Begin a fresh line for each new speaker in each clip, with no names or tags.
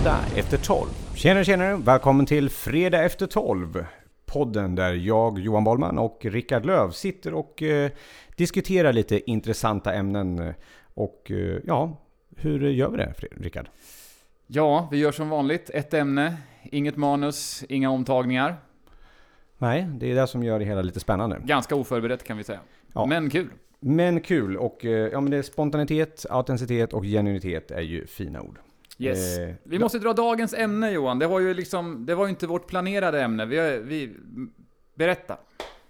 Fredag efter 12. Tjenare, tjenare! Välkommen till Fredag efter 12. Podden där jag, Johan Bollman och Rickard Löv sitter och eh, diskuterar lite intressanta ämnen. Och eh, ja, hur gör vi det, Rickard?
Ja, vi gör som vanligt. Ett ämne, inget manus, inga omtagningar.
Nej, det är det som gör det hela lite spännande.
Ganska oförberett kan vi säga.
Ja.
Men kul.
Men kul och eh, ja, men det är spontanitet, autenticitet och genuinitet är ju fina ord.
Yes.
Eh,
Vi måste dra dagens ämne Johan. Det var ju liksom, det var ju inte vårt planerade ämne. Vi, vi, berätta.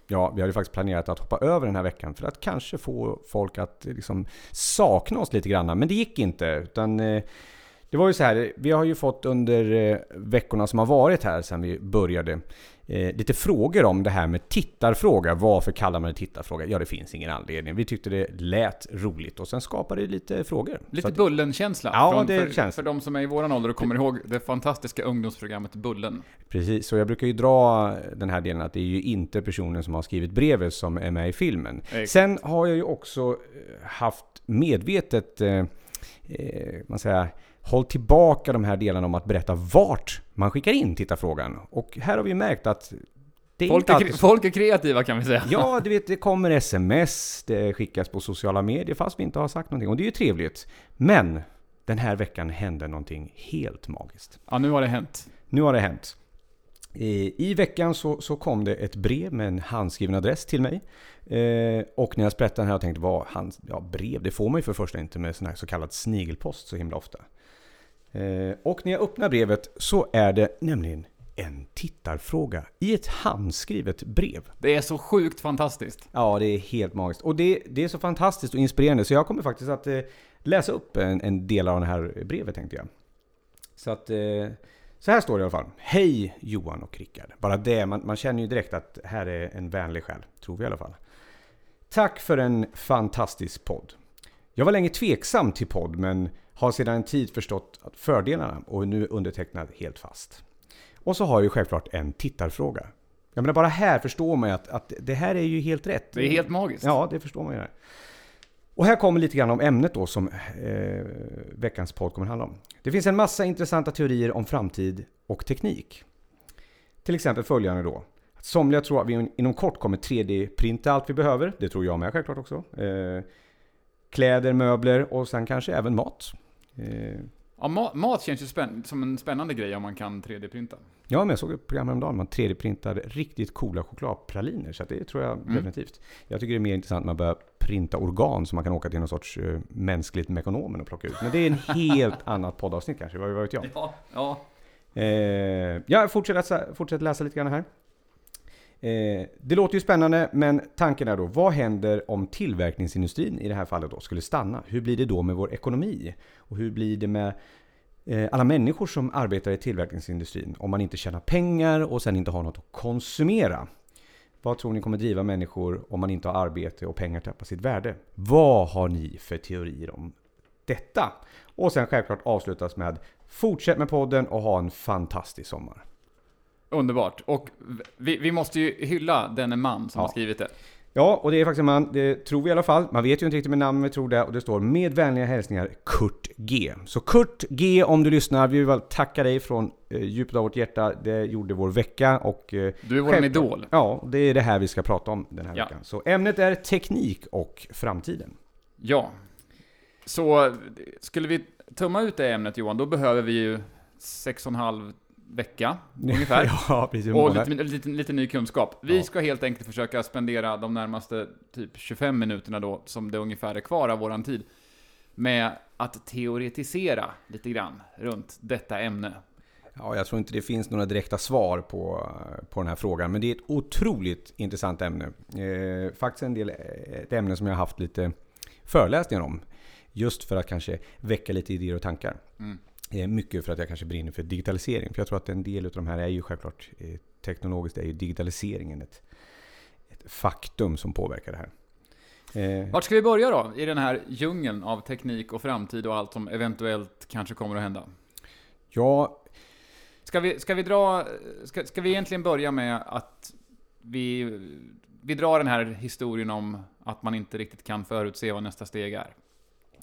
Ja, vi hade faktiskt planerat att hoppa över den här veckan för att kanske få folk att liksom sakna oss lite grann. Men det gick inte. Utan, eh, det var ju så här, vi har ju fått under eh, veckorna som har varit här sedan vi började eh, lite frågor om det här med tittarfråga. Varför kallar man det tittarfråga? Ja, det finns ingen anledning. Vi tyckte det lät roligt och sen skapade det lite frågor.
Lite
att-
Bullen-känsla.
Ja,
Från-
det
för,
känns.
För de som är i våran ålder och kommer ihåg det fantastiska ungdomsprogrammet Bullen.
Precis, så jag brukar ju dra den här delen att det är ju inte personen som har skrivit brevet som är med i filmen.
Exakt.
Sen har jag ju också eh, haft medvetet, eh, eh, man säger, håll tillbaka de här delarna om att berätta vart man skickar in tittarfrågan. Och här har vi märkt att är
Folk är,
alltid
folk är kreativa kan vi säga.
Ja, du vet, det kommer sms, det skickas på sociala medier fast vi inte har sagt någonting. Och det är ju trevligt. Men den här veckan hände någonting helt magiskt.
Ja, nu har det hänt.
Nu har det hänt. I, i veckan så, så kom det ett brev med en handskriven adress till mig. Eh, och när jag sprättade den här tänkte, hand, ja, brev, det får man ju för första inte med sån här så kallad snigelpost så himla ofta. Eh, och när jag öppnar brevet så är det nämligen en tittarfråga i ett handskrivet brev.
Det är så sjukt fantastiskt.
Ja, det är helt magiskt. Och det, det är så fantastiskt och inspirerande så jag kommer faktiskt att eh, läsa upp en, en del av det här brevet tänkte jag. Så att... Eh, så här står det i alla fall. Hej Johan och Rickard. Bara det, man, man känner ju direkt att här är en vänlig själ. Tror vi i alla fall. Tack för en fantastisk podd. Jag var länge tveksam till podd men har sedan en tid förstått fördelarna och är nu undertecknad helt fast. Och så har jag ju självklart en tittarfråga. Jag menar bara här förstår man ju att, att det här är ju helt rätt.
Det är helt magiskt.
Ja, det förstår man ju. Där. Och här kommer lite grann om ämnet då som eh, veckans podd kommer handla om. Det finns en massa intressanta teorier om framtid och teknik. Till exempel följande då. Somliga tror att vi inom kort kommer 3D-printa allt vi behöver. Det tror jag med självklart också. Eh, kläder, möbler och sen kanske även mat. Eh,
Ja, ma- mat känns ju spänn- som en spännande grej om man kan 3D-printa.
Ja, men jag såg ett program häromdagen. Man 3D-printade riktigt coola chokladpraliner. Så det tror jag definitivt. Jag tycker det är mer intressant när man börjar printa organ som man kan åka till någon sorts uh, mänskligt mekonomen och plocka ut. Men det är en helt annat poddavsnitt kanske, vad vet jag.
Ja, ja.
Eh, jag fortsätter läsa, fortsätter läsa lite grann här. Eh, det låter ju spännande, men tanken är då, vad händer om tillverkningsindustrin i det här fallet då skulle stanna? Hur blir det då med vår ekonomi? Och hur blir det med eh, alla människor som arbetar i tillverkningsindustrin om man inte tjänar pengar och sen inte har något att konsumera? Vad tror ni kommer driva människor om man inte har arbete och pengar tappar sitt värde? Vad har ni för teorier om detta? Och sen självklart avslutas med Fortsätt med podden och ha en fantastisk sommar.
Underbart. Och vi, vi måste ju hylla denne man som
Ja.
har skrivit det.
Ja, och det är faktiskt en man, det tror vi i alla fall. Man vet ju inte riktigt med namn, men vi tror det. Och det står med vänliga hälsningar Kurt G. Så Kurt G, om du lyssnar, vi vill tacka dig från eh, djupet av vårt hjärta. Det gjorde vår vecka och... Eh,
Du är vår idol.
Ja, det är det här vi ska prata om den här
Ja.
veckan. Så ämnet är teknik och framtiden.
Ja. Så skulle vi tumma ut det ämnet Johan, då behöver vi ju sex och en halv vecka ungefär.
ja, precis.
Och lite, lite, lite ny kunskap. Vi
Ja.
ska helt enkelt försöka spendera de närmaste typ 25 minuterna då, som det ungefär är kvar av våran tid, med att teoretisera lite grann runt detta ämne.
Ja, jag tror inte det finns några direkta svar på, på den här frågan. Men det är ett otroligt intressant ämne. Eh, faktiskt en del, ett ämne som jag har haft lite föreläsningar om. Just för att kanske väcka lite idéer och tankar.
Mm.
Eh, mycket för att jag kanske brinner för digitalisering. För jag tror att en del av de här är ju självklart eh, teknologiskt är ju digitaliseringen ett, ett faktum som påverkar det här. Eh,
Vart ska vi börja då? I den här djungeln av teknik och framtid och allt som eventuellt kanske kommer att hända.
ja,
Ska vi, ska vi dra... Ska, ska vi egentligen börja med att vi, vi drar den här historien om att man inte riktigt kan förutse vad nästa steg är?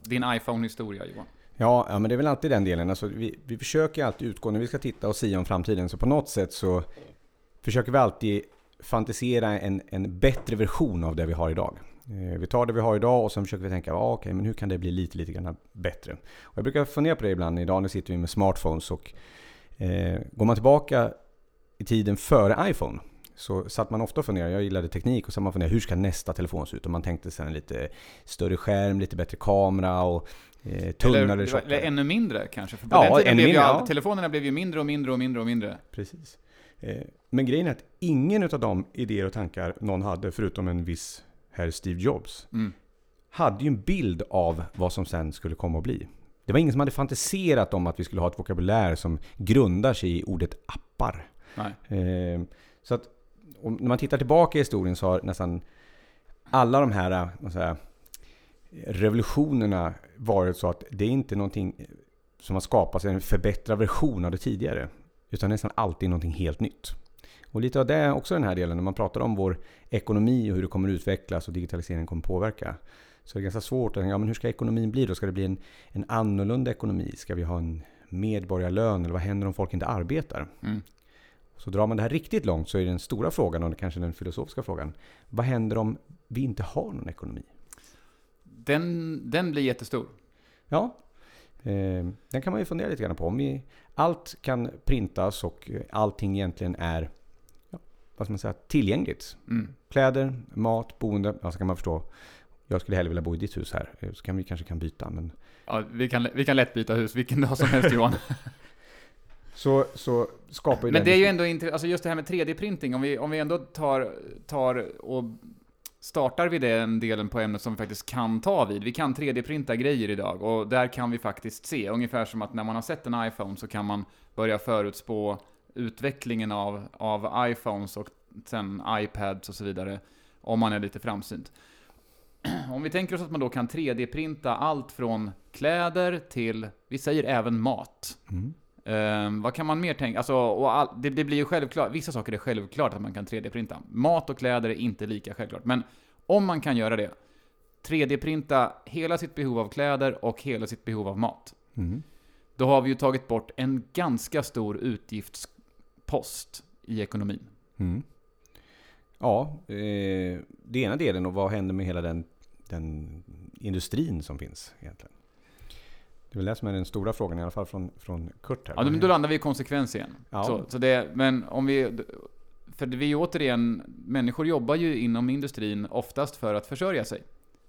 Din iPhone-historia, Johan.
Ja, ja, men det är väl alltid den delen. Alltså, vi, vi försöker alltid utgå, när vi ska titta och sia om framtiden, så på något sätt så försöker vi alltid fantisera en, en bättre version av det vi har idag. Eh, vi tar det vi har idag och sen försöker vi tänka, ah, okej, men hur kan det bli lite, lite grann bättre? Och jag brukar fundera på det ibland. Idag nu sitter vi med smartphones och eh, går man tillbaka i tiden före iPhone så satt man ofta och funderade, jag gillade teknik och så man funderade hur ska nästa telefon se ut? Och man tänkte sig en lite större skärm, lite bättre kamera och eh, tunnare,
eller,
tjockare.
eller ännu mindre kanske. För på
Ja,
den tiden blev ju
mindre,
all,
ja.
telefonerna blev ju mindre och mindre och mindre och mindre.
Precis. Eh, Men grejen är att ingen av de idéer och tankar någon hade, förutom en viss herr Steve Jobs,
Mm.
hade ju en bild av vad som sen skulle komma att bli. Det var ingen som hade fantiserat om att vi skulle ha ett vokabulär som grundar sig i ordet appar. Eh, Så att och när man tittar tillbaka i historien så har nästan alla de här säga, revolutionerna varit så att det är inte någonting som har skapats en förbättrad version av det tidigare. Utan nästan alltid någonting helt nytt. Och lite av det är också den här delen när man pratar om vår ekonomi och hur det kommer utvecklas och digitaliseringen kommer påverka. Så det är ganska svårt att tänka, ja, men hur ska ekonomin bli då? Ska det bli en, en annorlunda ekonomi? Ska vi ha en medborgarlön? Eller vad händer om folk inte arbetar?
Mm.
Så drar man det här riktigt långt så är den stora frågan, och kanske den filosofiska frågan, vad händer om vi inte har någon ekonomi?
Den, den blir jättestor.
Ja, eh, den kan man ju fundera lite grann på. Om vi, allt kan printas och allting egentligen är ja, vad ska man säga, tillgängligt.
Mm.
Kläder, mat, boende, ja, så kan man förstå. Jag skulle hellre vilja bo i ditt hus här, eh, så kan vi kanske kan byta. Men
Ja, vi, kan, vi kan lätt byta hus vilken dag som helst Johan.
så, så skapar ju
Men det är ju ändå intressant, alltså just det här med 3D-printing, om vi, om vi ändå tar, tar och startar vi den delen på ämnet som vi faktiskt kan ta vid. Vi kan 3D-printa grejer idag och där kan vi faktiskt se, ungefär som att när man har sett en iPhone så kan man börja förutspå utvecklingen av, av iPhones och sen iPads och så vidare, om man är lite framsynt. Om vi tänker oss att man då kan 3D-printa allt från kläder till, vi säger även mat.
Mm.
Ehm, vad kan man mer tänka? Alltså, och all, det, det blir ju självklart, vissa saker är självklart att man kan 3D-printa. Mat och kläder är inte lika självklart. Men om man kan göra det, 3D-printa hela sitt behov av kläder och hela sitt behov av mat.
Mm.
Då har vi ju tagit bort en ganska stor utgiftspost i ekonomin.
Mm. Ja, eh, det ena delen och vad händer med hela den, den industrin som finns egentligen? Det är väl det som är den stora frågan i alla fall från, från Kurt här.
Ja, men då landar vi i konsekvens igen.
Ja.
Så, så det, men om vi... För vi återigen, människor jobbar ju inom industrin oftast för att försörja sig.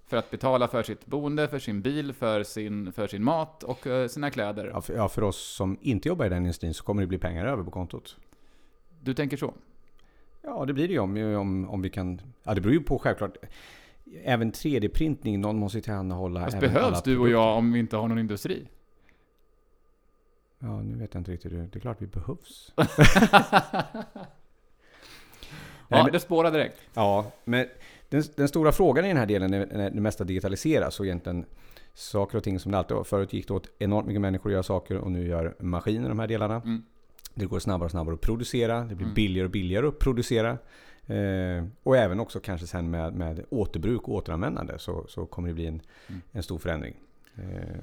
För att betala för sitt boende, för sin bil, för sin, för sin mat och eh, sina kläder.
Ja för, ja, för oss som inte jobbar i den industrin så kommer det bli pengar över på kontot.
Du tänker så?
Ja, det blir det ju om, om, om vi kan... Ja, det beror ju på självklart. Även 3D-printning, någon måste tillhandahålla
Fast
även
behövs du och jag om vi inte har någon industri?
Ja, nu vet jag inte riktigt. Det är klart vi behövs.
Ja,
men-
det spårar direkt.
Ja, men den, den stora frågan i den här delen är när det mesta digitaliseras och egentligen saker och ting som det alltid var. Förut gick det åt enormt mycket människor att göra saker och nu gör maskiner de här delarna.
Mm.
Det går snabbare och snabbare att producera. Det blir
Mm.
billigare och billigare att producera. Eh, och även också kanske sen med, med återbruk och återanvändande så, så kommer det bli en,
Mm.
en stor förändring. Eh,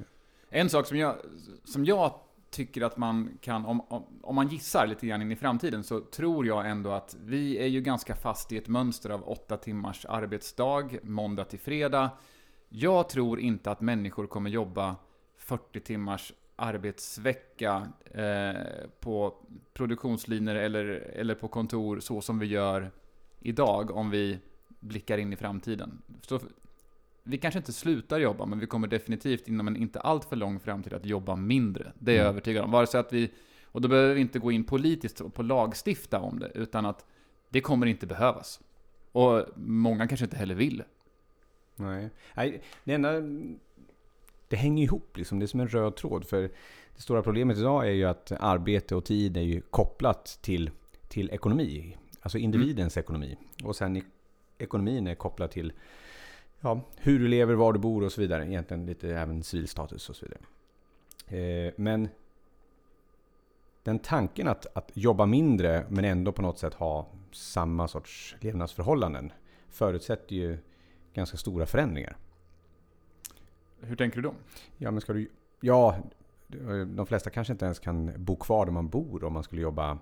En sak som jag, som jag tycker att man kan, om, om, man gissar lite grann in i framtiden, så tror jag ändå att vi är ju ganska fast i ett mönster av åtta timmars arbetsdag, måndag till fredag. Jag tror inte att människor kommer jobba 40 timmars arbetsvecka eh, på produktionslinjer eller, eller på kontor så som vi gör idag om vi blickar in i framtiden. Så vi kanske inte slutar jobba, men vi kommer definitivt inom en inte alltför lång framtid att jobba mindre. Det är jag
Mm.
övertygad om. Vare sig att vi, och då behöver vi inte gå in politiskt och på lagstifta om det, utan att det kommer inte behövas. Och många kanske inte heller vill.
Nej. Nej, det enda... Det hänger ihop liksom. Det är som en röd tråd. För det stora problemet idag är ju att arbete och tid är ju kopplat till, till ekonomi. Alltså individens ekonomi. Och sen ekonomin är kopplad till ja, hur du lever, var du bor och så vidare. Egentligen lite även civilstatus och så vidare. Eh, men den tanken att, att jobba mindre men ändå på något sätt ha samma sorts levnadsförhållanden förutsätter ju ganska stora förändringar.
Hur tänker du då?
Ja, men ska du Ja, de flesta kanske inte ens kan bo kvar där man bor om man skulle jobba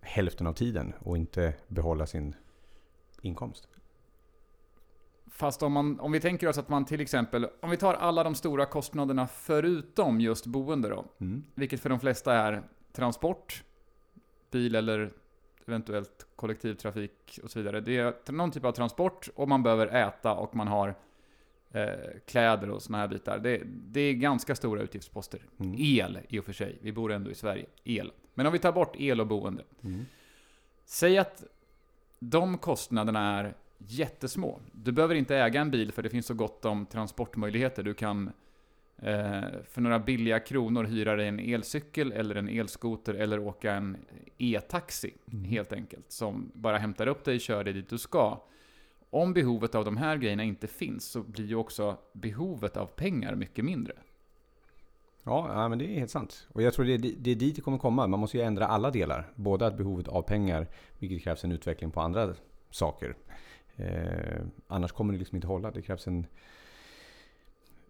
hälften av tiden och inte behålla sin inkomst.
Fast om, man, om vi tänker oss att man till exempel, om vi tar alla de stora kostnaderna förutom just boende då,
Mm.
vilket för de flesta är transport, bil eller eventuellt kollektivtrafik och så vidare. Det är någon typ av transport och man behöver äta och man har kläder och såna här bitar. Det, det är ganska stora utgiftsposter.
Mm.
El i och för sig, vi bor ändå i Sverige. El. Men om vi tar bort el och boende.
Mm.
Säg att de kostnaderna är jättesmå. Du behöver inte äga en bil för det finns så gott om transportmöjligheter. Du kan eh, för några billiga kronor hyra dig en elcykel eller en elskoter eller åka en e-taxi
Mm.
helt enkelt. Som bara hämtar upp dig kör dig dit du ska. Om behovet av de här grejerna inte finns så blir ju också behovet av pengar mycket mindre.
Ja, ja, men det är helt sant. Och jag tror det är, det är dit det kommer komma. Man måste ju ändra alla delar. Både att behovet av pengar, vilket krävs en utveckling på andra saker. Eh, annars kommer det liksom inte hålla. Det krävs en...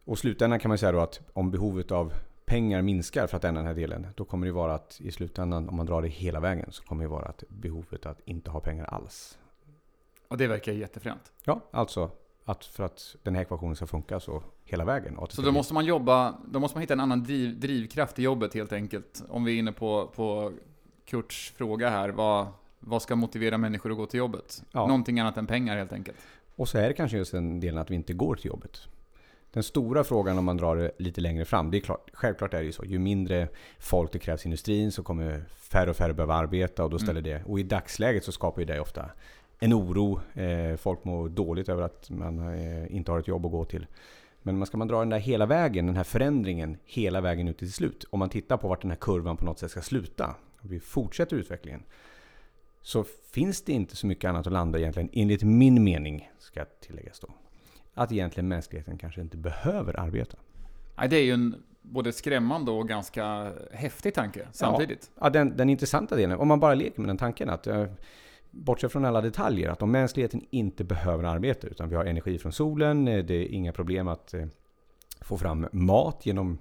Och slutändan kan man säga då att om behovet av pengar minskar för att ändra den här delen, då kommer det vara att i slutändan, om man drar det hela vägen, så kommer det vara att behovet att inte ha pengar alls.
Och det verkar jättefränt.
Ja, alltså att för att den här ekvationen ska funka så hela vägen.
Så då måste man jobba, då måste man hitta en annan driv, drivkraft i jobbet helt enkelt. Om vi är inne på, på Kurts fråga här, vad, vad ska motivera människor att gå till jobbet?
Ja.
Någonting annat än pengar helt enkelt.
Och så är det kanske just den delen att vi inte går till jobbet. Den stora frågan om man drar det lite längre fram, det är klart, självklart är det ju så. Ju mindre folk det krävs i industrin så kommer färre och färre behöva arbeta och då ställer det, och i dagsläget så skapar ju det ofta en oro. Eh, folk mår dåligt över att man eh, inte har ett jobb att gå till. Men man ska man dra den där hela vägen, den här förändringen hela vägen ut till slut. Om man tittar på vart den här kurvan på något sätt ska sluta. Och vi fortsätter utvecklingen. Så finns det inte så mycket annat att landa egentligen, enligt min mening, ska tilläggas då. Att egentligen mänskligheten kanske inte behöver arbeta.
Nej, det är ju en både skrämmande och ganska häftig tanke samtidigt.
Ja, den, den intressanta delen, om man bara leker med den tanken att eh, Bortsett från alla detaljer, att om mänskligheten inte behöver arbeta utan vi har energi från solen, eh, det är inga problem att eh, få fram mat genom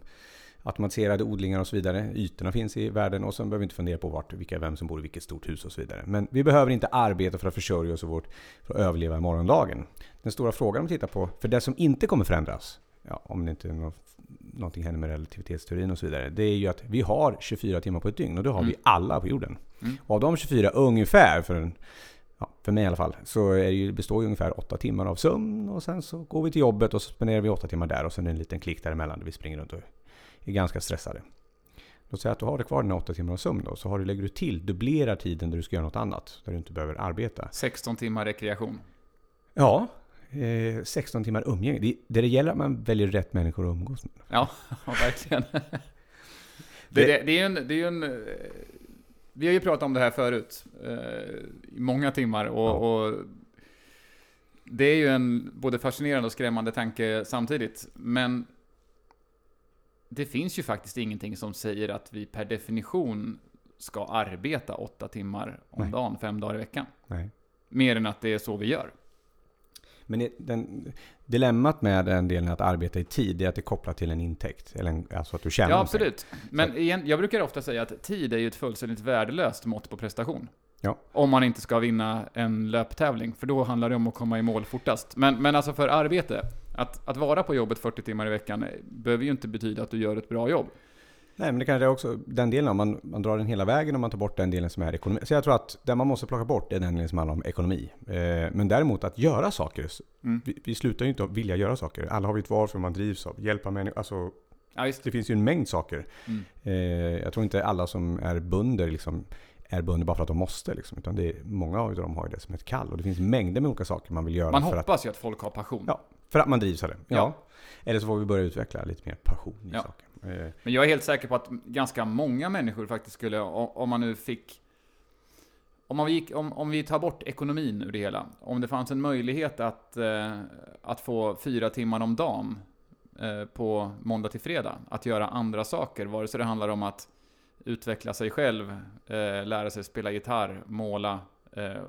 automatiserade odlingar och så vidare. Ytorna finns i världen och sen behöver vi inte fundera på vart, vilka, vem som bor i vilket stort hus och så vidare. Men vi behöver inte arbeta för att försörja oss och vårt, för att överleva i morgondagen. Den stora frågan om vi tittar på, för det som inte kommer förändras, ja, om det inte är någon någonting händer med relativitetsteorin och så vidare, det är ju att vi har 24 timmar på ett dygn och det har vi
Mm.
alla på jorden.
Mm.
Och av de 24 ungefär, för, en, ja, för mig i alla fall, så är det ju, består ju ungefär 8 timmar av sömn och sen så går vi till jobbet och så spenderar vi 8 timmar där och sen är det en liten klick däremellan där vi springer runt och är ganska stressade. Låt säga att du har det kvar dina 8 timmar av sömn då, så har du, lägger du till, dubblerar tiden där du ska göra något annat, där du inte behöver arbeta.
16 timmar rekreation.
Ja, eh, 16 timmar umgänge. Det, det gäller att man väljer rätt människor att umgås med.
Ja, ja verkligen. Det, det, det är ju en, det är en... eh, Vi har ju pratat om det här förut. eh, I många timmar och,
Ja.
och det är ju en både fascinerande och skrämmande tanke samtidigt. Men det finns ju faktiskt ingenting som säger att vi per definition ska arbeta åtta timmar om
Nej.
dagen, fem dagar i veckan.
Nej.
Mer än att det är så vi gör.
Men den, dilemmat med den delen att arbeta i tid är att det är kopplat till en intäkt. Eller en, alltså att du tjänar
Ja, absolut. Men igen, jag brukar ofta säga att tid är ju ett fullständigt värdelöst mått på prestation.
Ja.
Om man inte ska vinna en löptävling, för då handlar det om att komma i mål fortast. Men, men alltså för arbete, att, att vara på jobbet 40 timmar i veckan eh, behöver ju inte betyda att du gör ett bra jobb.
Nej, men det kanske är också den delen, man, man drar den hela vägen och man tar bort den delen som är ekonomi. Så jag tror att det man måste plocka bort är den delen som handlar om ekonomi. Eh, men däremot att göra saker.
Mm.
Vi, vi slutar ju inte att vilja göra saker. Alla har vi ett varför man drivs av. Hjälpa människor. Alltså,
Ja, visst.
det finns ju en mängd saker.
Mm.
Eh, jag tror inte alla som är bönder liksom, är bönder bara för att de måste. Liksom, utan det är, många av dem har ju det som ett kall. Och det finns mängder med olika saker man vill göra
Man
för, att,
hoppas ju att folk har passion.
Ja. för att man drivs av det. Ja.
Ja.
Eller så får vi börja utveckla lite mer passion i
Ja.
saker. Eh,
Men jag är helt säker på att ganska många människor faktiskt skulle, om man nu fick... Om, man gick, om, om vi tar bort ekonomin ur det hela, om det fanns en möjlighet att, eh, att få fyra timmar om dagen eh, på måndag till fredag, att göra andra saker, vare sig det handlar om att utveckla sig själv, lära sig spela gitarr, måla,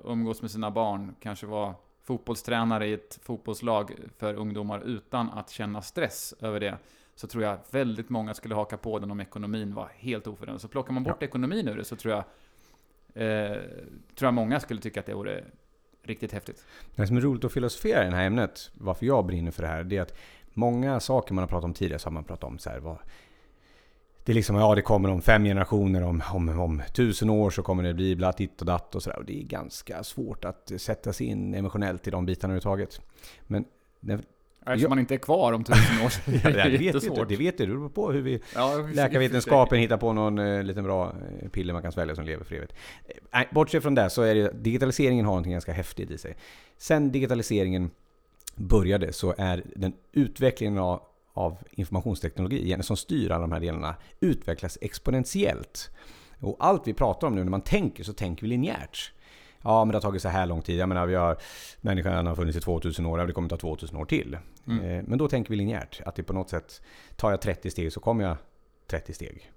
umgås med sina barn, kanske vara fotbollstränare i ett fotbollslag för ungdomar utan att känna stress över det, så tror jag väldigt många skulle haka på den om ekonomin var helt oförändrad. Så plockar man bort ja. ekonomin ur det så tror jag, eh, tror jag många skulle tycka att det vore riktigt häftigt.
Det som är roligt att filosofera i det här ämnet, varför jag brinner för det här, det är att många saker man har pratat om tidigare så har man pratat om så här, vad, det är liksom, ja det kommer om fem generationer, om, om, om tusen år så kommer det bli blatt ditt och datt och sådär. Och det är ganska svårt att sätta sig in emotionellt i de bitarna överhuvudtaget. Men
Eftersom man inte är kvar om tusen år.
ja, det, vet inte, det vet du. Det beror på hur vi... Ja, läkarvetenskapen hittar på någon eh, liten bra eh, piller man kan svälja som lever för evigt. Eh, bortsett från det så är det... Digitaliseringen har någonting ganska häftigt i sig. Sen digitaliseringen började så är den utvecklingen av, av informationsteknologi som styr alla de här delarna utvecklas exponentiellt. Och allt vi pratar om nu när man tänker så tänker vi linjärt. Ja, men det har tagit så här lång tid. Jag menar, vi har, människan har funnits i 2000 år och det kommer ta 2000 år till. Mm. Eh, men då tänker vi linjärt. Att det på något sätt, tar jag 30 steg så kommer jag 30 steg.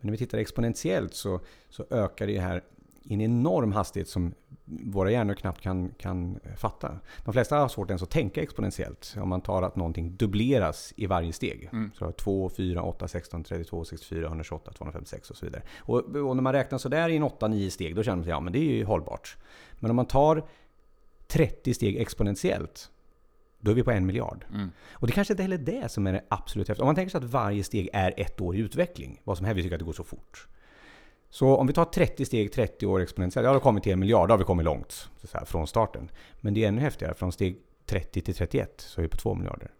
Men när vi tittar exponentiellt så, så ökar det här i en enorm hastighet som våra hjärnor knappt kan, kan fatta. De flesta har svårt ens att tänka exponentiellt. Om man tar att någonting dubbleras i varje steg. Mm. Så 2, 4, 8, 16, 32, 64, 128, 256 och så vidare. Och, och när man räknar sådär i en 8-9 steg, då känner man sig ja men det är ju hållbart. Men om man tar 30 steg exponentiellt, då är vi på en miljard. Mm. Och det kanske inte heller är det som är det absolut häftiga. Om man tänker sig att varje steg är ett år i utveckling, vad som helst, vi tycker att det går så fort. Så om vi tar 30 steg, 30 år exponentiellt, ja då har vi kommit till en miljard, då har vi kommit långt så här, från starten. Men det är ännu häftigare, från steg 30 till 31 så är vi på 2 miljarder.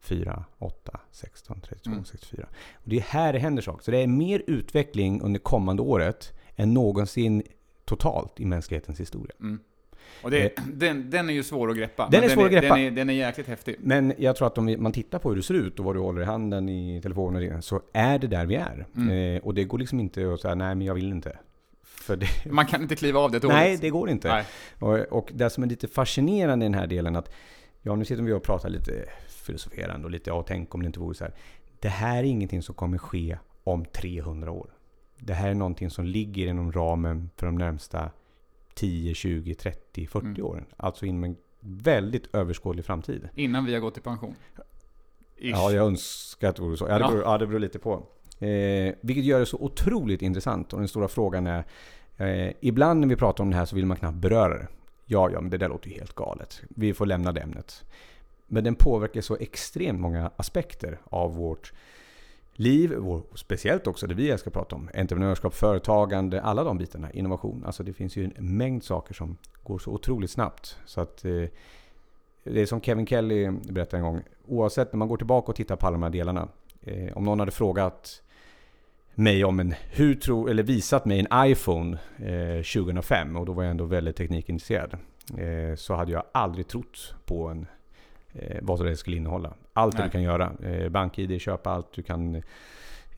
4, 8, 16, 32, mm. 64. Och det är här det händer saker. Så det är mer utveckling under kommande året än någonsin totalt i mänsklighetens historia. Mm.
Och det, eh, den, den är ju svår att greppa.
Den är svår att greppa.
Den är, den är jäkligt häftig.
Men jag tror att om man tittar på hur det ser ut och vad du håller i handen i telefonen så är det där vi är. Mm. Eh, och det går liksom inte att säga nej men jag vill inte.
Det, man kan inte kliva av det
tåget. Nej, det går inte. Och, och, det som är lite fascinerande i den här delen att Ja, nu sitter vi och pratar lite filosoferande och lite ja, tänk om det inte vore så här. Det här är ingenting som kommer ske om 300 år. Det här är någonting som ligger inom ramen för de närmsta 10, 20, 30, 40 mm. åren. Alltså inom en väldigt överskådlig framtid.
Innan vi har gått i pension?
Ish. Ja, jag önskar att det vore så. Ja, det beror, ja, det beror lite på. Eh, vilket gör det så otroligt intressant. Och den stora frågan är, eh, ibland när vi pratar om det här så vill man knappt beröra det. Ja, ja, men det där låter ju helt galet. Vi får lämna det ämnet. Men den påverkar så extremt många aspekter av vårt liv, och speciellt också det vi ska prata om. Entreprenörskap, företagande, alla de bitarna. Innovation. Alltså det finns ju en mängd saker som går så otroligt snabbt. Så att eh, det är som Kevin Kelly berättade en gång. Oavsett när man går tillbaka och tittar på alla de här delarna. Eh, om någon hade frågat mig om en, hur tro, eller visat mig en iPhone eh, 2005 och då var jag ändå väldigt teknikintresserad. Eh, så hade jag aldrig trott på en vad det skulle innehålla. Allt det du kan göra. Eh, BankID, köpa allt. Du kan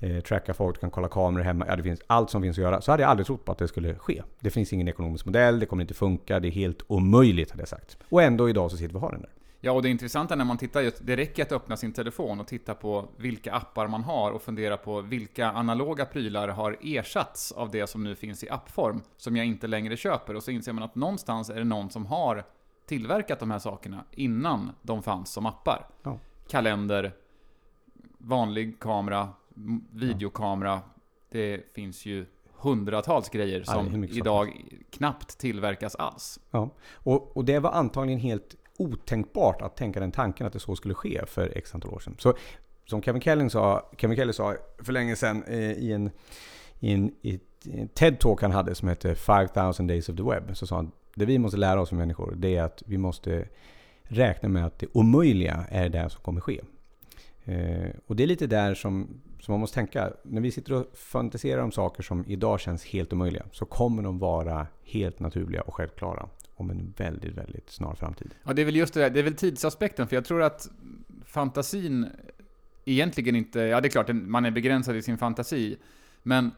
eh, tracka folk, du kan kolla kameror hemma. Ja, det finns allt som finns att göra. Så hade jag aldrig trott på att det skulle ske. Det finns ingen ekonomisk modell, det kommer inte funka, det är helt omöjligt hade jag sagt. Och ändå idag så sitter vi och har den där.
Ja, och det intressanta när man tittar just, det räcker att öppna sin telefon och titta på vilka appar man har och fundera på vilka analoga prylar har ersatts av det som nu finns i appform, som jag inte längre köper. Och så inser man att någonstans är det någon som har tillverkat de här sakerna innan de fanns som appar. Ja. Kalender, vanlig kamera, videokamera. Det finns ju hundratals grejer som ja, idag knappt tillverkas alls.
Ja, och, och det var antagligen helt otänkbart att tänka den tanken att det så skulle ske för x antal år sedan. Så som Kevin Kelly sa, Kevin Kelly sa för länge sedan eh, i en, i en, i en TED-talk han hade som hette 5000 Days of the Web. Så sa han det vi måste lära oss som människor, det är att vi måste räkna med att det omöjliga är det som kommer ske. Eh, och det är lite där som, som man måste tänka. När vi sitter och fantiserar om saker som idag känns helt omöjliga, så kommer de vara helt naturliga och självklara om en väldigt, väldigt snar framtid.
Ja, det är väl just det där, det är väl tidsaspekten, för jag tror att fantasin egentligen inte, ja det är klart, man är begränsad i sin fantasi, men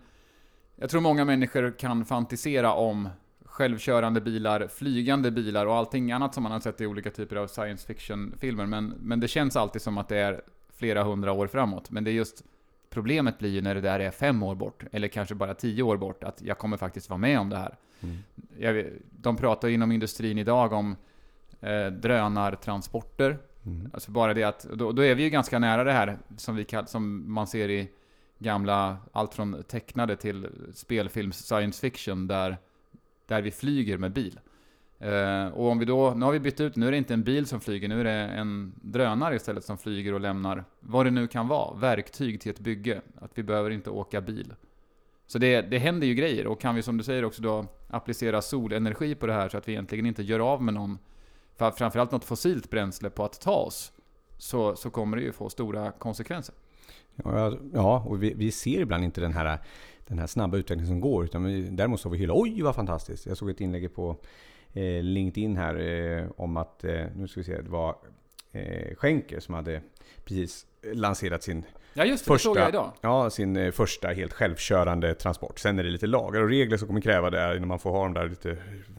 jag tror många människor kan fantisera om självkörande bilar, flygande bilar och allting annat som man har sett i olika typer av science fiction-filmer. Men, men det känns alltid som att det är flera hundra år framåt. Men det är just Problemet blir ju när det där är fem år bort, eller kanske bara tio år bort, att jag kommer faktiskt vara med om det här. Mm. Jag, de pratar inom industrin idag om eh, drönartransporter,
Mm.
Alltså bara det att, då, då är vi ju ganska nära det här som, vi som man ser i gamla, allt från tecknade till spelfilms science fiction där, där vi flyger med bil. Eh, och om vi då, nu har vi bytt ut, nu är det inte en bil som flyger, nu är det en drönare istället som flyger och lämnar, vad det nu kan vara, verktyg till ett bygge. Att vi behöver inte åka bil. Så det, det händer ju grejer, och kan vi som du säger också då applicera solenergi på det här så att vi egentligen inte gör av med någon, framförallt något fossilt bränsle på att ta oss, så, så kommer det ju få stora konsekvenser.
Ja, ja och vi, vi ser ibland inte den här, den här snabba utvecklingen som går. Utan vi, däremot så vi hyllar oj vad fantastiskt. Jag såg ett inlägg på eh, LinkedIn här eh, om att, eh, nu ska vi se, det var eh, Schenker som hade precis lanserat sin
Ja just det, det såg jag idag.
Ja, sin eh, första helt självkörande transport. Sen är det lite lagar och regler som kommer kräva det innan man får ha dem där lite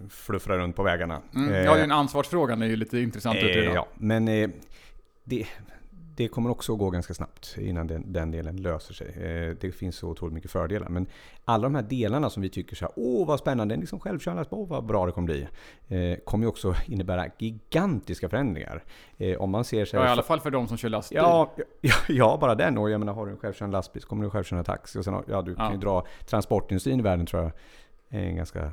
fluffra runt på vägarna.
Mm. Ja, den ansvarsfrågan är ju lite intressant
eh. Ja, men eh, det, det kommer också att gå ganska snabbt innan den, den delen löser sig. Eh, det finns så otroligt mycket fördelar. Men alla de här delarna som vi tycker så här, åh vad spännande, liksom självkörande, åh vad bra det kommer bli. Eh, kommer ju också innebära gigantiska förändringar. Eh, om man ser sig...
Ja, i alla fall för de som kör lastbil.
Ja, ja, ja, bara den. Och jag menar, har du en självkörande lastbil så kommer du en självkörande taxi. Och sen, ja, du kan
Ja.
ju dra transportindustrin i världen tror jag. är en ganska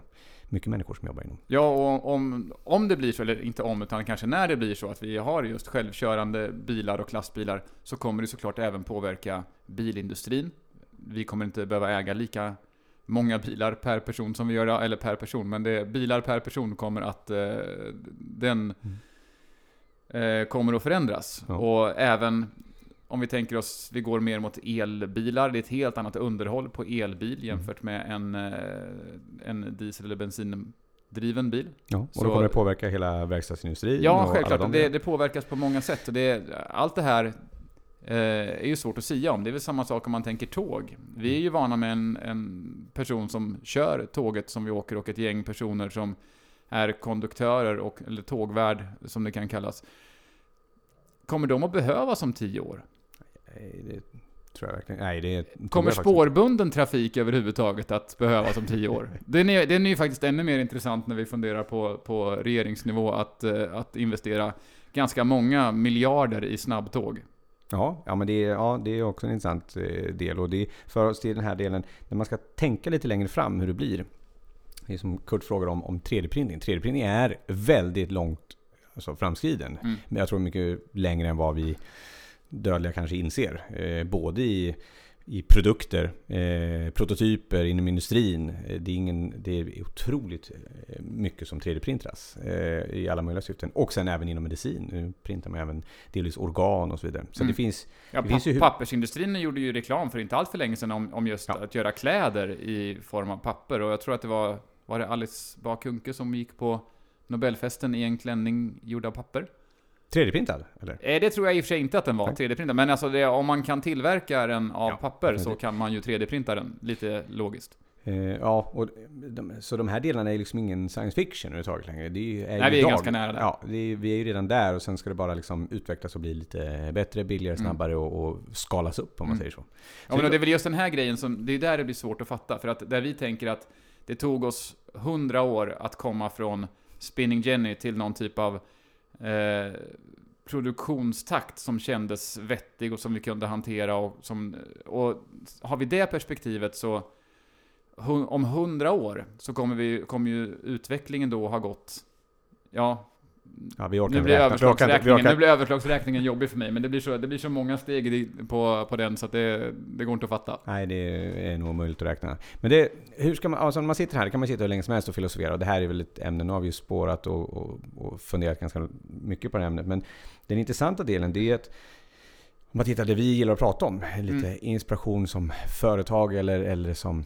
mycket människor som jobbar inom.
Ja, och om, om det blir så, eller inte om, utan kanske när det blir så att vi har just självkörande bilar och lastbilar, så kommer det såklart även påverka bilindustrin. Vi kommer inte behöva äga lika många bilar per person som vi gör, eller per person, men det, bilar per person kommer att, eh, den eh, kommer att förändras.
Ja.
Och även om vi tänker oss, vi går mer mot elbilar, det är ett helt annat underhåll på elbil jämfört med en, eh, en diesel eller bensindriven bil.
Ja, och
Så-
då kommer det påverka hela verkstadsindustrin.
Ja, självklart.
de
Det, det påverkas på många sätt. Och det, allt det här eh, är ju svårt att sia om. Det är väl samma sak om man tänker tåg. Vi är ju vana med en, en person som kör tåget som vi åker och ett gäng personer som är konduktörer och, eller tågvärd som det kan kallas. Kommer de att behövas om tio år?
Nej, det tror jag verkligen. Nej, det
Kommer spårbunden trafik överhuvudtaget att behövas om tio år? Den är, den är ju faktiskt ännu mer intressant när vi funderar på, på regeringsnivå att, eh, att investera ganska många miljarder i snabbtåg.
Ja, ja men det är, ja, det är också en intressant eh, del. Och det för oss till den här delen, när man ska tänka lite längre fram hur det blir. Det är som Kurt frågar om, om 3D-printing. 3D-printing är väldigt långt alltså, framskriden.
Mm.
Men jag tror mycket längre än vad vi dödliga kanske inser. Eh, både i, i produkter, eh, prototyper inom industrin. Eh, det, är ingen, det är otroligt eh, mycket som 3D-printas eh, i alla möjliga syften. Och sen även inom medicin. Nu printar man även delvis organ och så vidare. Så
Mm.
det finns...
Ja,
Det finns ju-
pappersindustrin gjorde ju reklam för inte allt för länge sedan om, om just
Ja.
att göra kläder i form av papper. Och jag tror att det var, var det Alice Bah Kuhnke som gick på Nobelfesten i en klänning gjord av papper?
3D-printad? Eller?
Eh, det tror jag i och för sig inte att den var,
Nej.
3D-printad. Men alltså det, om man kan tillverka den av
Ja,
papper så kan man ju 3D-printa den, lite logiskt.
Eh, ja, och de, så de här delarna är liksom ingen science fiction överhuvudtaget längre. Det är, ju- är
Nej, vi är
idag.
ganska nära där.
Ja, är, vi är ju redan där och sen ska det bara liksom utvecklas och bli lite bättre, billigare,
Mm.
snabbare och, och skalas upp om man
Mm.
säger så.
Ja, men det är väl just den här grejen som, det är där det blir svårt att fatta. För att där vi tänker att det tog oss hundra år att komma från Spinning Jenny till någon typ av eh, produktionstakt som kändes vettig och som vi kunde hantera och som, och har vi det perspektivet så om hundra år så kommer vi, kommer ju utvecklingen då ha gått, ja,
Ja, vi orkar
nu blir, överslagsräkningen,
orkar-
nu blir överslagsräkningen jobbig för mig, men det blir så, det blir så många steg på, på den så att det, det går inte att fatta.
Nej, det är nog omöjligt att räkna. Men det, hur ska man, alltså när man sitter här, kan man sitta hur länge som helst och filosofera. Och det här är väl ett ämne, nu har vi ju spårat och, och, och funderat ganska mycket på det här ämnet. Men den intressanta delen, det är att om man tittar det vi gillar att prata om, lite
Mm.
inspiration som företag eller, eller som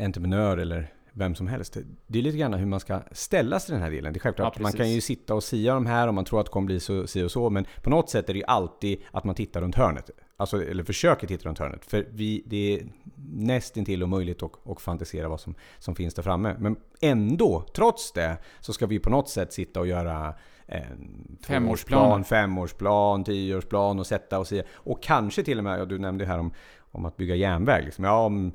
entreprenör eller vem som helst. Det är lite grann hur man ska ställa sig till den här delen. Det är självklart,
Ja,
man kan ju sitta och sia om här och man tror att det kommer bli så, si och så. Men på något sätt är det ju alltid att man tittar runt hörnet. Alltså, eller försöker titta runt hörnet. För vi, det är nästintill omöjligt att och fantisera vad som, som finns där framme. Men ändå, trots det, så ska vi på något sätt sitta och göra en tvåårsplan, femårsplan, tioårsplan och sätta och säga. Och kanske till och med, ja, du nämnde ju här om, om att bygga järnväg. Liksom. Ja, om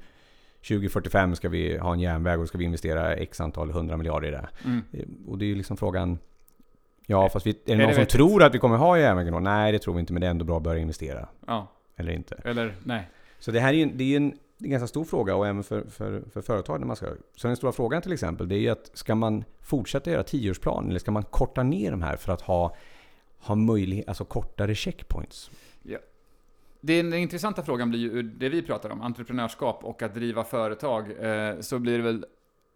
2045 ska vi ha en järnväg och ska vi investera x antal hundra miljarder i det.
Mm.
Eh, Och det är ju liksom frågan, Ja, fast vi, är det
det
någon som
vettigt?
tror att vi kommer ha järnvägen då? Nej, det tror vi inte, men det är ändå bra att börja investera.
Ja,
Eller inte.
eller nej.
Så det här är ju en, det är en, det är en ganska stor fråga och även för, för, för företag när man ska... Så den stora frågan till exempel, det är ju att ska man fortsätta göra tioårsplan eller ska man korta ner de här för att ha, ha möjlighet, alltså kortare checkpoints?
Det, den intressanta frågan blir ju det vi pratar om, entreprenörskap och att driva företag, eh, så blir det väl,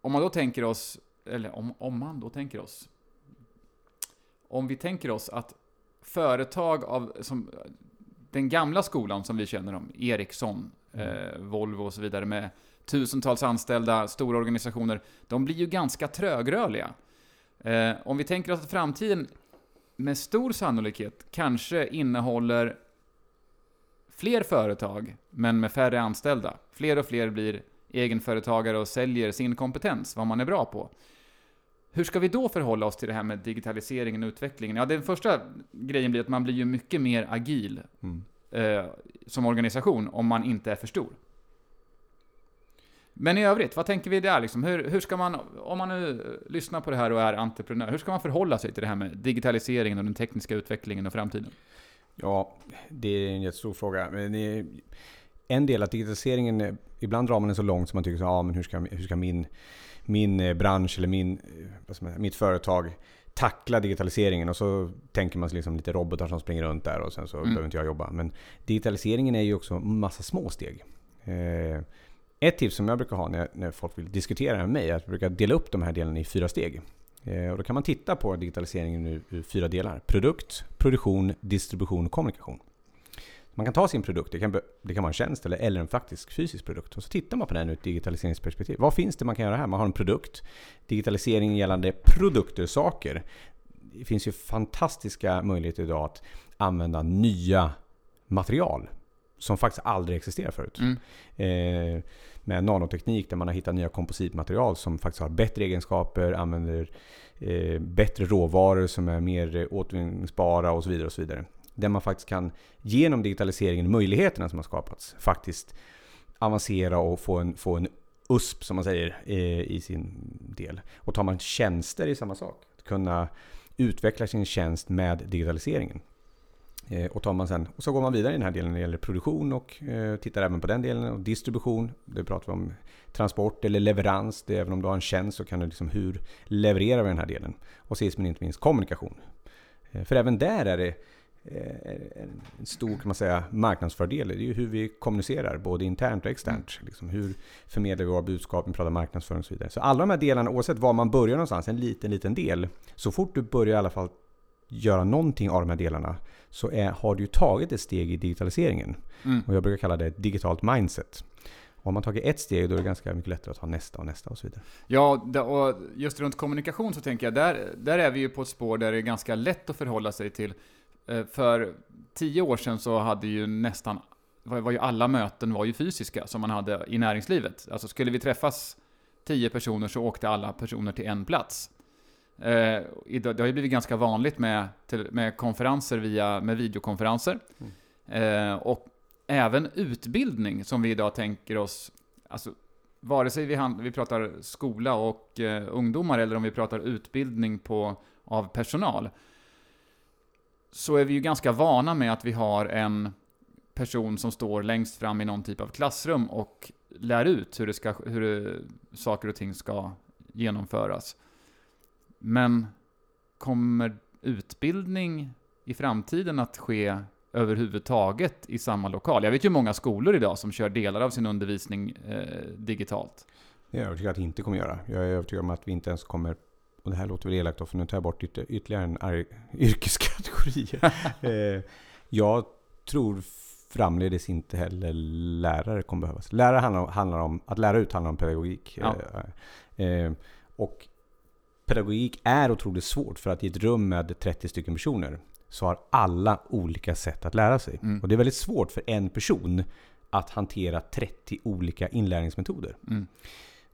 om man då tänker oss, eller om, om man då tänker oss, om vi tänker oss att företag av, som den gamla skolan som vi känner dem, Ericsson, eh, Volvo och så vidare med tusentals anställda, stora organisationer, de blir ju ganska trögrörliga. Eh, om vi tänker oss att framtiden med stor sannolikhet kanske innehåller fler företag, men med färre anställda. Fler och fler blir egenföretagare och säljer sin kompetens, vad man är bra på. Hur ska vi då förhålla oss till det här med digitaliseringen och utvecklingen? Ja, den första grejen blir att man blir ju mycket mer agil
Mm.
eh, som organisation om man inte är för stor. Men i övrigt, vad tänker vi där liksom? Hur, hur ska man, om man nu eh, lyssnar på det här och är entreprenör, hur ska man förhålla sig till det här med digitaliseringen och den tekniska utvecklingen och framtiden?
Ja, det är en jättestor fråga. Men en del att digitaliseringen, ibland drar man den så långt som man tycker så, ja men hur ska, hur ska min, min eh, bransch eller min, eh, man mitt företag tackla digitaliseringen? Och så tänker man sig liksom lite robotar som springer runt där och sen så
Mm.
behöver inte jag jobba. Men digitaliseringen är ju också en massa små steg. Eh, ett tips som jag brukar ha när, när folk vill diskutera med mig är att jag brukar dela upp de här delarna i fyra steg. Eh, och då kan man titta på digitaliseringen ur, ur fyra delar. Produkt, produktion, distribution och kommunikation. Man kan ta sin produkt, det kan, det kan vara en tjänst eller, eller en faktisk fysisk produkt. Och så tittar man på den ur ett digitaliseringsperspektiv. Vad finns det man kan göra här? Man har en produkt. Digitalisering gällande produkter, saker. Det finns ju fantastiska möjligheter idag att använda nya material som faktiskt aldrig existerat förut.
Mm.
Eh, med nanoteknik där man har hittat nya kompositmaterial som faktiskt har bättre egenskaper, använder eh, bättre råvaror som är mer eh, återvinningsbara och så vidare. och så vidare. Där man faktiskt kan, genom digitaliseringen, möjligheterna som har skapats, faktiskt avancera och få en, få en USP som man säger eh, i sin del. Och tar man tjänster i samma sak, att kunna utveckla sin tjänst med digitaliseringen. Eh, och, tar man sen, och så går man vidare i den här delen när det gäller produktion och eh, tittar även på den delen. Och distribution, det pratar vi om transport eller leverans. Det är även om du har en tjänst så kan du liksom hur levererar vi den här delen? Och sist men inte minst kommunikation. Eh, för även där är det en stor kan man säga, marknadsfördel. Det är ju hur vi kommunicerar, både internt och externt. Liksom hur förmedlar vi våra budskap, vi pratar marknadsföring och så vidare. Så alla de här delarna, oavsett var man börjar någonstans, en liten, liten del. Så fort du börjar i alla fall göra någonting av de här delarna så är, har du tagit ett steg i digitaliseringen.
Mm.
Och jag brukar kalla det ett digitalt mindset. Och har man tagit ett steg då är det ganska mycket lättare att ta nästa och nästa och så vidare.
Ja, och just runt kommunikation så tänker jag, där, där är vi ju på ett spår där det är ganska lätt att förhålla sig till. Eh, För tio år sedan så hade ju nästan, var ju alla möten var ju fysiska som man hade i näringslivet. Alltså skulle vi träffas tio personer så åkte alla personer till en plats. Eh, det har ju blivit ganska vanligt med, till- med konferenser via, med videokonferenser. Eh, och även utbildning som vi idag tänker oss, alltså vare sig vi, hand, vi pratar skola och eh, ungdomar eller om vi pratar utbildning på, av personal, så är vi ju ganska vana med att vi har en person som står längst fram i någon typ av klassrum och lär ut hur, det ska, hur det, saker och ting ska genomföras. Men kommer utbildning i framtiden att ske överhuvudtaget i samma lokal? Jag vet ju många skolor idag som kör delar av sin undervisning eh, digitalt.
Det är jag övertygad att det inte kommer göra. Jag är övertygad om att vi inte ens kommer och det här låter väl elakt då, för nu tar jag bort ytter, ytterligare en ar- yrkeskategori. eh, jag tror framledes inte heller lärare kommer behövas. Lärare handlar om, handlar om att lära ut handlar om pedagogik.
Ja.
Eh, eh, och pedagogik är otroligt svårt för att i ett rum med 30 stycken personer så har alla olika sätt att lära sig.
Mm.
Och det är väldigt svårt för en person att hantera 30 olika inlärningsmetoder.
Mm.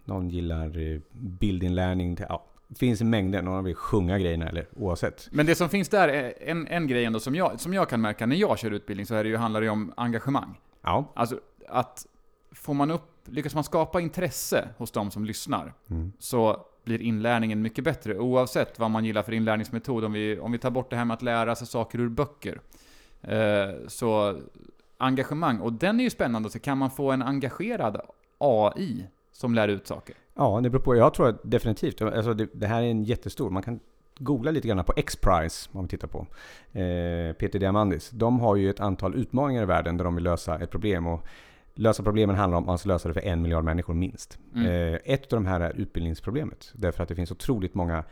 Någon gillar eh, bildinlärning. Ja, det finns en mängd. Någon vill sjunga grejerna eller oavsett.
Men det som finns där, är en, en grej ändå som jag, som jag kan märka när jag kör utbildning, så är det ju, handlar det ju om engagemang.
Ja.
Alltså, att får man upp, lyckas man skapa intresse hos de som lyssnar,
Mm.
så blir inlärningen mycket bättre. Oavsett vad man gillar för inlärningsmetod. Om vi, om vi tar bort det här med att lära sig saker ur böcker. Eh, så engagemang, och den är ju spännande. Så kan man få en engagerad AI som lär ut saker?
Ja, det beror på. Jag tror att definitivt. Alltså det, det här är en jättestor. Man kan googla lite grann på X-Prize, om vi tittar på. Eh, Peter Diamandis. De har ju ett antal utmaningar i världen där de vill lösa ett problem. Och lösa problemen handlar om att man ska lösa det för en miljard människor minst.
Mm.
Eh, ett av de här är utbildningsproblemet. Därför att det finns otroligt många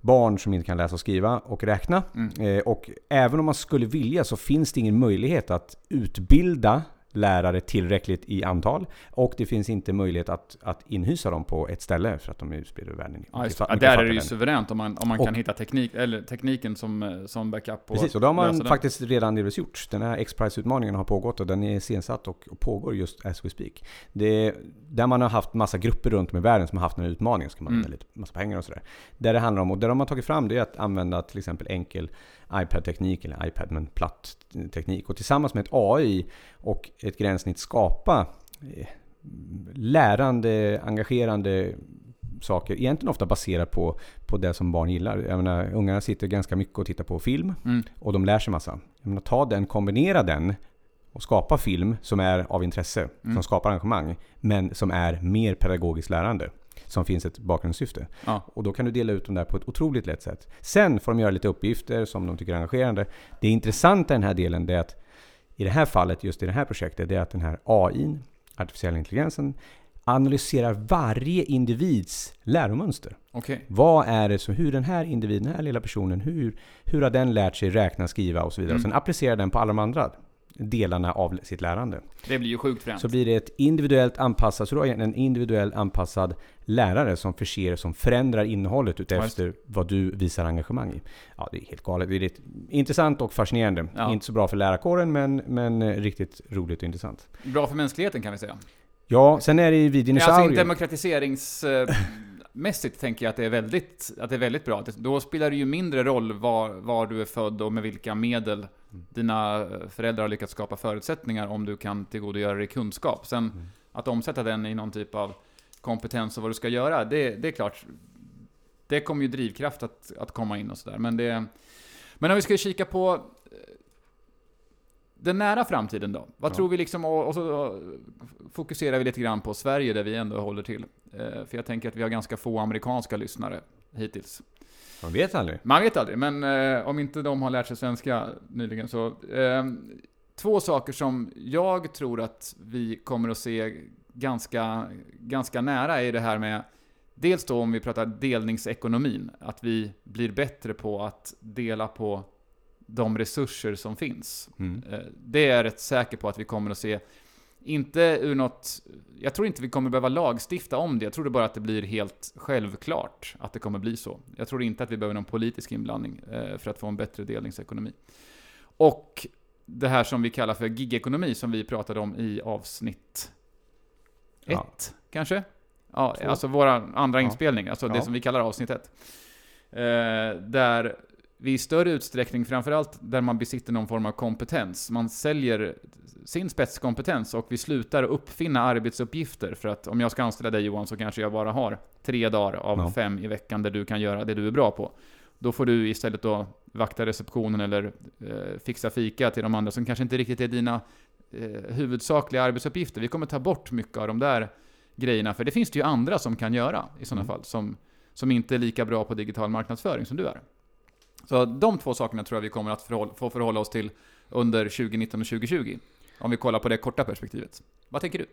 barn som inte kan läsa och skriva och räkna.
Mm.
Eh, och även om man skulle vilja så finns det ingen möjlighet att utbilda lärare tillräckligt i antal. Och det finns inte möjlighet att, att inhysa dem på ett ställe för att de är utspridda över världen.
Ja, just,
Mycket
där är det ju suveränt om man, om man
Och-
kan hitta teknik, eller tekniken som, eh, som backup.
Precis, och det har man
lösa den.
faktiskt redan delvis gjort. Den här X-Prize-utmaningen har pågått och den är iscensatt och, och pågår just as we speak. Det, där man har haft massa grupper runt om i världen som har haft den här utmaningen, så kan man
Mm.
vinna lite massa pengar och sådär. Där det handlar om, och där de har tagit fram det är att använda till exempel enkel iPad-teknik, eller iPad men platt teknik. Och tillsammans med ett AI och ett gränssnitt skapa eh, lärande, engagerande saker. Egentligen ofta baserat på, på det som barn gillar. Jag menar, ungarna sitter ganska mycket och tittar på film
Mm.
och de lär sig massa. Jag menar, ta den, kombinera den och skapa film som är av intresse,
Mm.
som skapar engagemang, men som är mer pedagogiskt lärande. Som finns ett bakgrundssyfte.
Ja.
Och då kan du dela ut dem där på ett otroligt lätt sätt. Sen får de göra lite uppgifter som de tycker är engagerande. Det intressanta i den här delen är att i det här fallet, just i det här projektet, det är att den här AI, artificiella intelligensen, analyserar varje individs läromönster.
Okej.
Vad är det som, hur den här individen, den här lilla personen, hur, hur har den lärt sig räkna, skriva och så vidare.
Mm.
Och sen applicerar den på alla de andra delarna av sitt lärande.
Det blir ju sjukt fränt.
Så blir det ett individuellt anpassat, så du har en individuellt anpassad lärare som förser, som förändrar innehållet utefter vad du visar engagemang i. Ja, det är helt galet. Det är intressant och fascinerande.
Ja.
Inte så bra för lärarkåren, men, men eh, riktigt roligt och intressant.
Bra för mänskligheten kan vi säga.
Ja, sen är det ju vi
Ja, alltså
dinosaurier.
demokratiseringsmässigt tänker jag att det är väldigt, att det är väldigt bra. Då spelar det ju mindre roll var, var du är född och med vilka medel dina föräldrar har lyckats skapa förutsättningar om du kan tillgodogöra dig kunskap. Sen
Mm.
att omsätta den i någon typ av kompetens och vad du ska göra, det, det är klart. Det kommer ju drivkraft att, att komma in och sådär. Men det... Men om vi ska kika på den nära framtiden då? Vad
Ja.
tror vi liksom, och, och så fokuserar vi lite grann på Sverige där vi ändå håller till. Eh, För jag tänker att vi har ganska få amerikanska lyssnare hittills.
Man vet aldrig.
Man vet aldrig, men eh, om inte de har lärt sig svenska nyligen så... Eh, två saker som jag tror att vi kommer att se ganska, ganska nära är det här med Dels då om vi pratar delningsekonomin, att vi blir bättre på att dela på de resurser som finns.
Mm.
Eh, Det är jag rätt säker på att vi kommer att se. Inte ur något... Jag tror inte vi kommer behöva lagstifta om det. Jag tror det bara att det blir helt självklart att det kommer bli så. Jag tror inte att vi behöver någon politisk inblandning eh, för att få en bättre delningsekonomi. Och det här som vi kallar för gigekonomi, som vi pratade om i avsnitt
Ja.
ett, kanske? Ja,
Två.
alltså våra andra
Ja.
inspelning, alltså det
Ja.
som vi kallar avsnitt ett. Eh, där i större utsträckning, framförallt där man besitter någon form av kompetens, man säljer sin spetskompetens och vi slutar uppfinna arbetsuppgifter för att om jag ska anställa dig Johan så kanske jag bara har tre dagar av
Ja.
fem i veckan där du kan göra det du är bra på. Då får du istället då vakta receptionen eller eh, fixa fika till de andra som kanske inte riktigt är dina eh, huvudsakliga arbetsuppgifter. Vi kommer ta bort mycket av de där grejerna, för det finns det ju andra som kan göra i sådana
Mm.
fall, som, som inte är lika bra på digital marknadsföring som du är. Så de två sakerna tror jag vi kommer att förhåll, få förhålla oss till under 2019 och 2020. Om vi kollar på det korta perspektivet. Vad tänker du?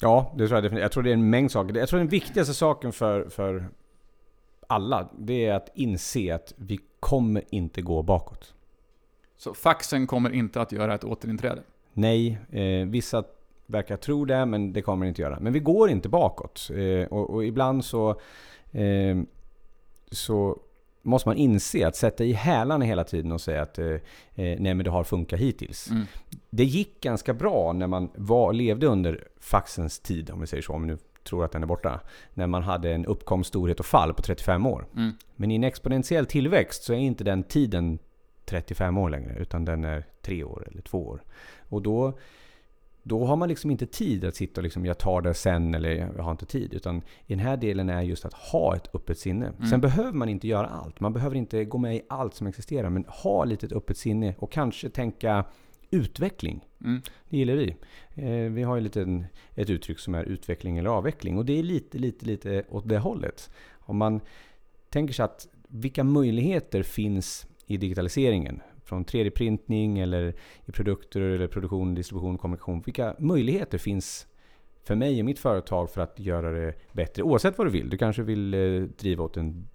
Ja, det tror jag definitivt. Jag tror det är en mängd saker. Jag tror den viktigaste saken för, för alla, det är att inse att vi kommer inte gå bakåt.
Så faxen kommer inte att göra ett återinträde.
Nej, eh, vissa verkar tro det, men det kommer det inte göra. Men vi går inte bakåt. Eh, och, och ibland så, eh, så måste man inse att sätta i hälarna hela tiden och säga att eh, eh, nej men det har funkat hittills.
Mm.
Det gick ganska bra när man var, levde under faxens tid, om vi säger så, om nu tror att den är borta. När man hade en uppkomst, storhet och fall på 35 år.
Mm.
Men i en exponentiell tillväxt så är inte den tiden 35 år längre, utan den är 3 år eller 2 år. Och då, då har man liksom inte tid att sitta och liksom, jag tar det sen eller jag har inte tid. Utan i den här delen är just att ha ett öppet sinne.
Mm.
Sen behöver man inte göra allt. Man behöver inte gå med i allt som existerar. Men ha lite ett öppet sinne och kanske tänka utveckling.
Mm.
Det gillar vi. Eh, vi har ju lite ett uttryck som är utveckling eller avveckling. Och det är lite, lite, lite åt det hållet. Om man tänker sig att vilka möjligheter finns i digitaliseringen? Från 3D-printning eller i produkter eller produktion, distribution, kommunikation. Vilka möjligheter finns för mig och mitt företag för att göra det bättre? Oavsett vad du vill. Du kanske vill eh, driva åt en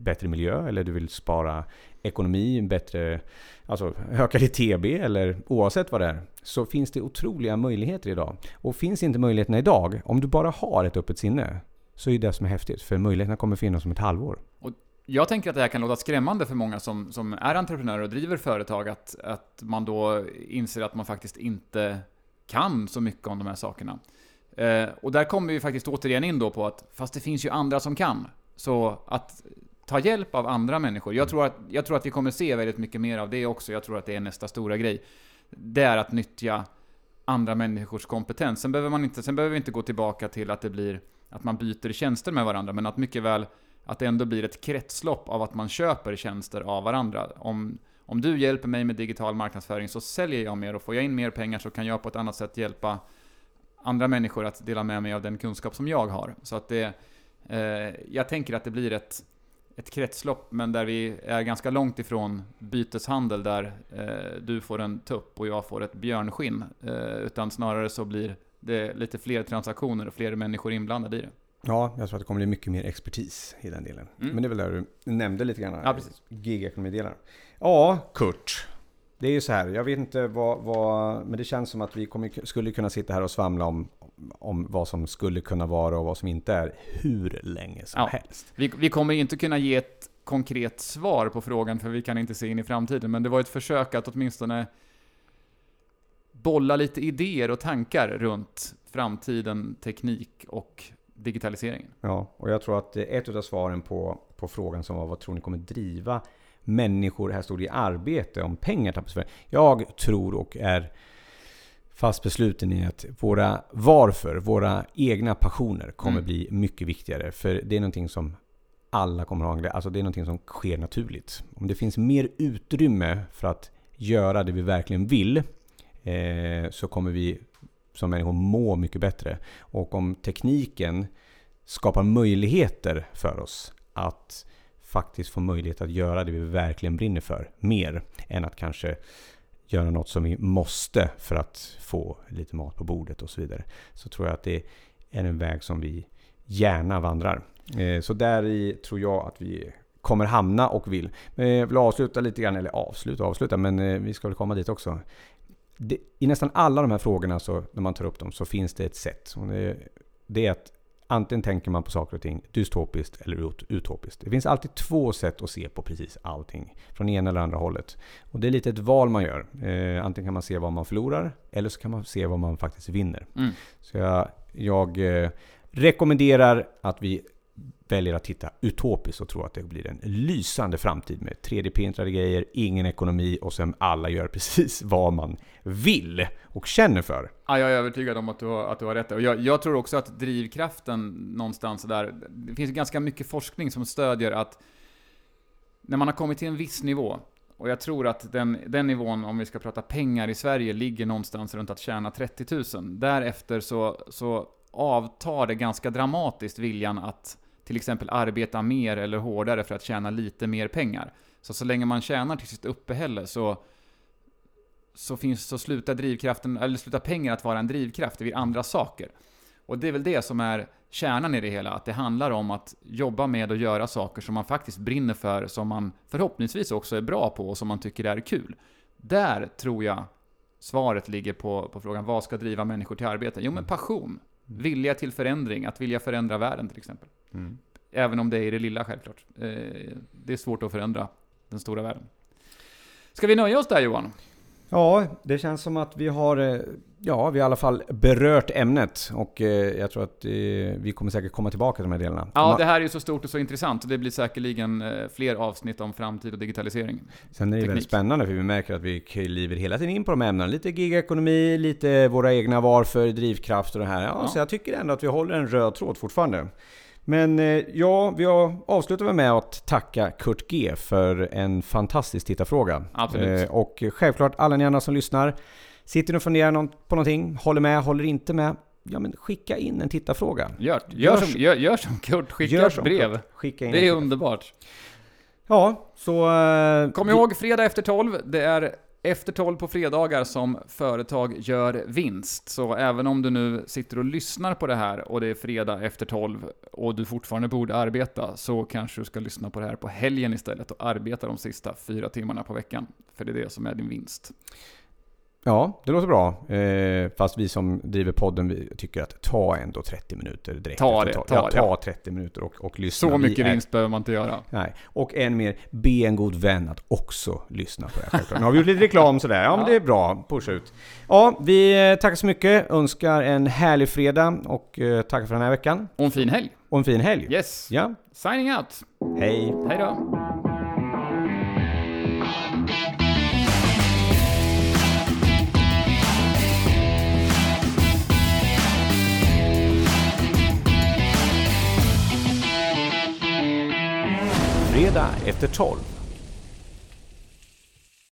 bättre miljö eller du vill spara ekonomi, bättre, alltså öka ditt TB eller oavsett vad det är. Så finns det otroliga möjligheter idag. Och finns inte möjligheterna idag, om du bara har ett öppet sinne, så är det det som är häftigt. För möjligheterna kommer finnas om ett halvår.
Jag tänker att det här kan låta skrämmande för många som, som är entreprenörer och driver företag, att, att man då inser att man faktiskt inte kan så mycket om de här sakerna. Eh, och där kommer vi faktiskt återigen in då på att, fast det finns ju andra som kan. Så att ta hjälp av andra människor. Jag tror, att, jag tror att vi kommer se väldigt mycket mer av det också. Jag tror att det är nästa stora grej. Det är att nyttja andra människors kompetens. Sen behöver, man inte, sen behöver vi inte gå tillbaka till att det blir att man byter tjänster med varandra, men att mycket väl att det ändå blir ett kretslopp av att man köper tjänster av varandra. Om, om du hjälper mig med digital marknadsföring så säljer jag mer och får jag in mer pengar så kan jag på ett annat sätt hjälpa andra människor att dela med mig av den kunskap som jag har. Så att det, eh, jag tänker att det blir ett, ett kretslopp, men där vi är ganska långt ifrån byteshandel där eh, du får en tupp och jag får ett björnskinn. Eh, utan snarare så blir det lite fler transaktioner och fler människor inblandade i det.
Ja, jag tror att det kommer bli mycket mer expertis i den delen.
Mm.
Men det är väl där du nämnde lite grann.
Ja, precis.
Gigekonomidelen. Ja, Kurt. Det är ju så här, jag vet inte vad, vad men det känns som att vi kommer, skulle kunna sitta här och svamla om, om vad som skulle kunna vara och vad som inte är hur länge som
Ja.
helst.
Vi, vi kommer inte kunna ge ett konkret svar på frågan för vi kan inte se in i framtiden, men det var ett försök att åtminstone bolla lite idéer och tankar runt framtiden, teknik och digitaliseringen.
Ja, och jag tror att eh, ett av svaren på, på frågan som var vad tror ni kommer driva människor, här stod det i arbete, om pengar tappas för. Jag tror och är fast besluten i att våra varför, våra egna passioner kommer
Mm.
bli mycket viktigare. För det är någonting som alla kommer ha alltså det är någonting som sker naturligt. Om det finns mer utrymme för att göra det vi verkligen vill eh, så kommer vi som människor må mycket bättre. Och om tekniken skapar möjligheter för oss att faktiskt få möjlighet att göra det vi verkligen brinner för. Mer än att kanske göra något som vi måste för att få lite mat på bordet och så vidare. Så tror jag att det är en väg som vi gärna vandrar. Eh, så där i tror jag att vi kommer hamna och vill. Eh, jag vill avsluta lite grann, eller avsluta avsluta, men eh, vi ska väl komma dit också. Det, I nästan alla de här frågorna, så, när man tar upp dem, så finns det ett sätt. Det, det är att antingen tänker man på saker och ting dystopiskt eller ut- utopiskt. Det finns alltid två sätt att se på precis allting. Från ena eller andra hållet. Och det är lite ett val man gör. Eh, antingen kan man se vad man förlorar, eller så kan man se vad man faktiskt vinner.
Mm.
Så jag, jag eh, rekommenderar att vi väljer att titta utopiskt och tror att det blir en lysande framtid med 3D-printrade grejer, ingen ekonomi och sen alla gör precis vad man vill och känner för.
Ja, jag är övertygad om att du har, att du har rätt där. Och jag, jag tror också att drivkraften någonstans där, det finns ganska mycket forskning som stödjer att när man har kommit till en viss nivå, och jag tror att den, den nivån, om vi ska prata pengar i Sverige, ligger någonstans runt att tjäna 30 000. Därefter så, så avtar det ganska dramatiskt viljan att till exempel arbeta mer eller hårdare för att tjäna lite mer pengar. Så så länge man tjänar till sitt uppehälle så, så, finns, så slutar drivkraften, eller slutar pengar att vara en drivkraft, det blir andra saker. Och det är väl det som är kärnan i det hela, att det handlar om att jobba med och göra saker som man faktiskt brinner för, som man förhoppningsvis också är bra på och som man tycker är kul. Där tror jag svaret ligger på, på frågan, vad ska driva människor till arbete? Jo men passion. Vilja till förändring, att vilja förändra världen till exempel. Även om det är i det lilla självklart. Eh, Det är svårt att förändra den stora världen. Ska vi nöja oss där Johan?
Ja, det känns som att vi har, eh, ja, vi har i alla fall berört ämnet och eh, jag tror att eh, vi kommer säkert komma tillbaka till de här delarna.
Ja, det här är ju så stort och så intressant och det blir säkerligen fler avsnitt om framtid och digitalisering.
Sen är det väldigt
teknik.
spännande för vi märker att vi kliver hela tiden in på de här ämnena. Lite gigekonomi, lite våra egna varför, drivkraft och det här. Ja,
Ja.
Så jag tycker ändå att vi håller en röd tråd fortfarande. Men eh, ja, vi väl med att tacka Kurt G för en fantastisk tittarfråga.
Absolut.
Eh, och självklart alla ni andra som lyssnar. Sitter ni och funderar på någonting, håller med, håller inte med? Ja men skicka in en tittarfråga.
Gör, gör,
Gör
som, gör, gör som Kurt, skicka
Gör
ett brev.
Kurt. Skicka in
Det är underbart.
Ja, så... eh,
Kom
vi-
ihåg, fredag efter 12, det är efter 12 på fredagar som företag gör vinst. Så även om du nu sitter och lyssnar på det här och det är fredag efter 12 och du fortfarande borde arbeta, så kanske du ska lyssna på det här på helgen istället och arbeta de sista fyra timmarna på veckan. För det är det som är din vinst.
Ja, det låter bra. Eh, fast vi som driver podden vi tycker att ta ändå 30 minuter direkt.
Ta det,
ta,
ta
ja, ta
ja.
30 minuter och, och lyssna.
Så mycket
är-
vinst behöver man inte göra.
Nej. Och än mer, be en god vän att också lyssna på det här. Nu har vi gjort lite reklam sådär. Ja, men det är bra. Pusha ut. Ja, vi eh, tackar så mycket. Önskar en härlig fredag och eh, tackar för den här veckan.
Och en fin helg.
Och en fin helg.
Yes.
Ja,
Signing out.
hej.
Hej då.
Fredag efter 12.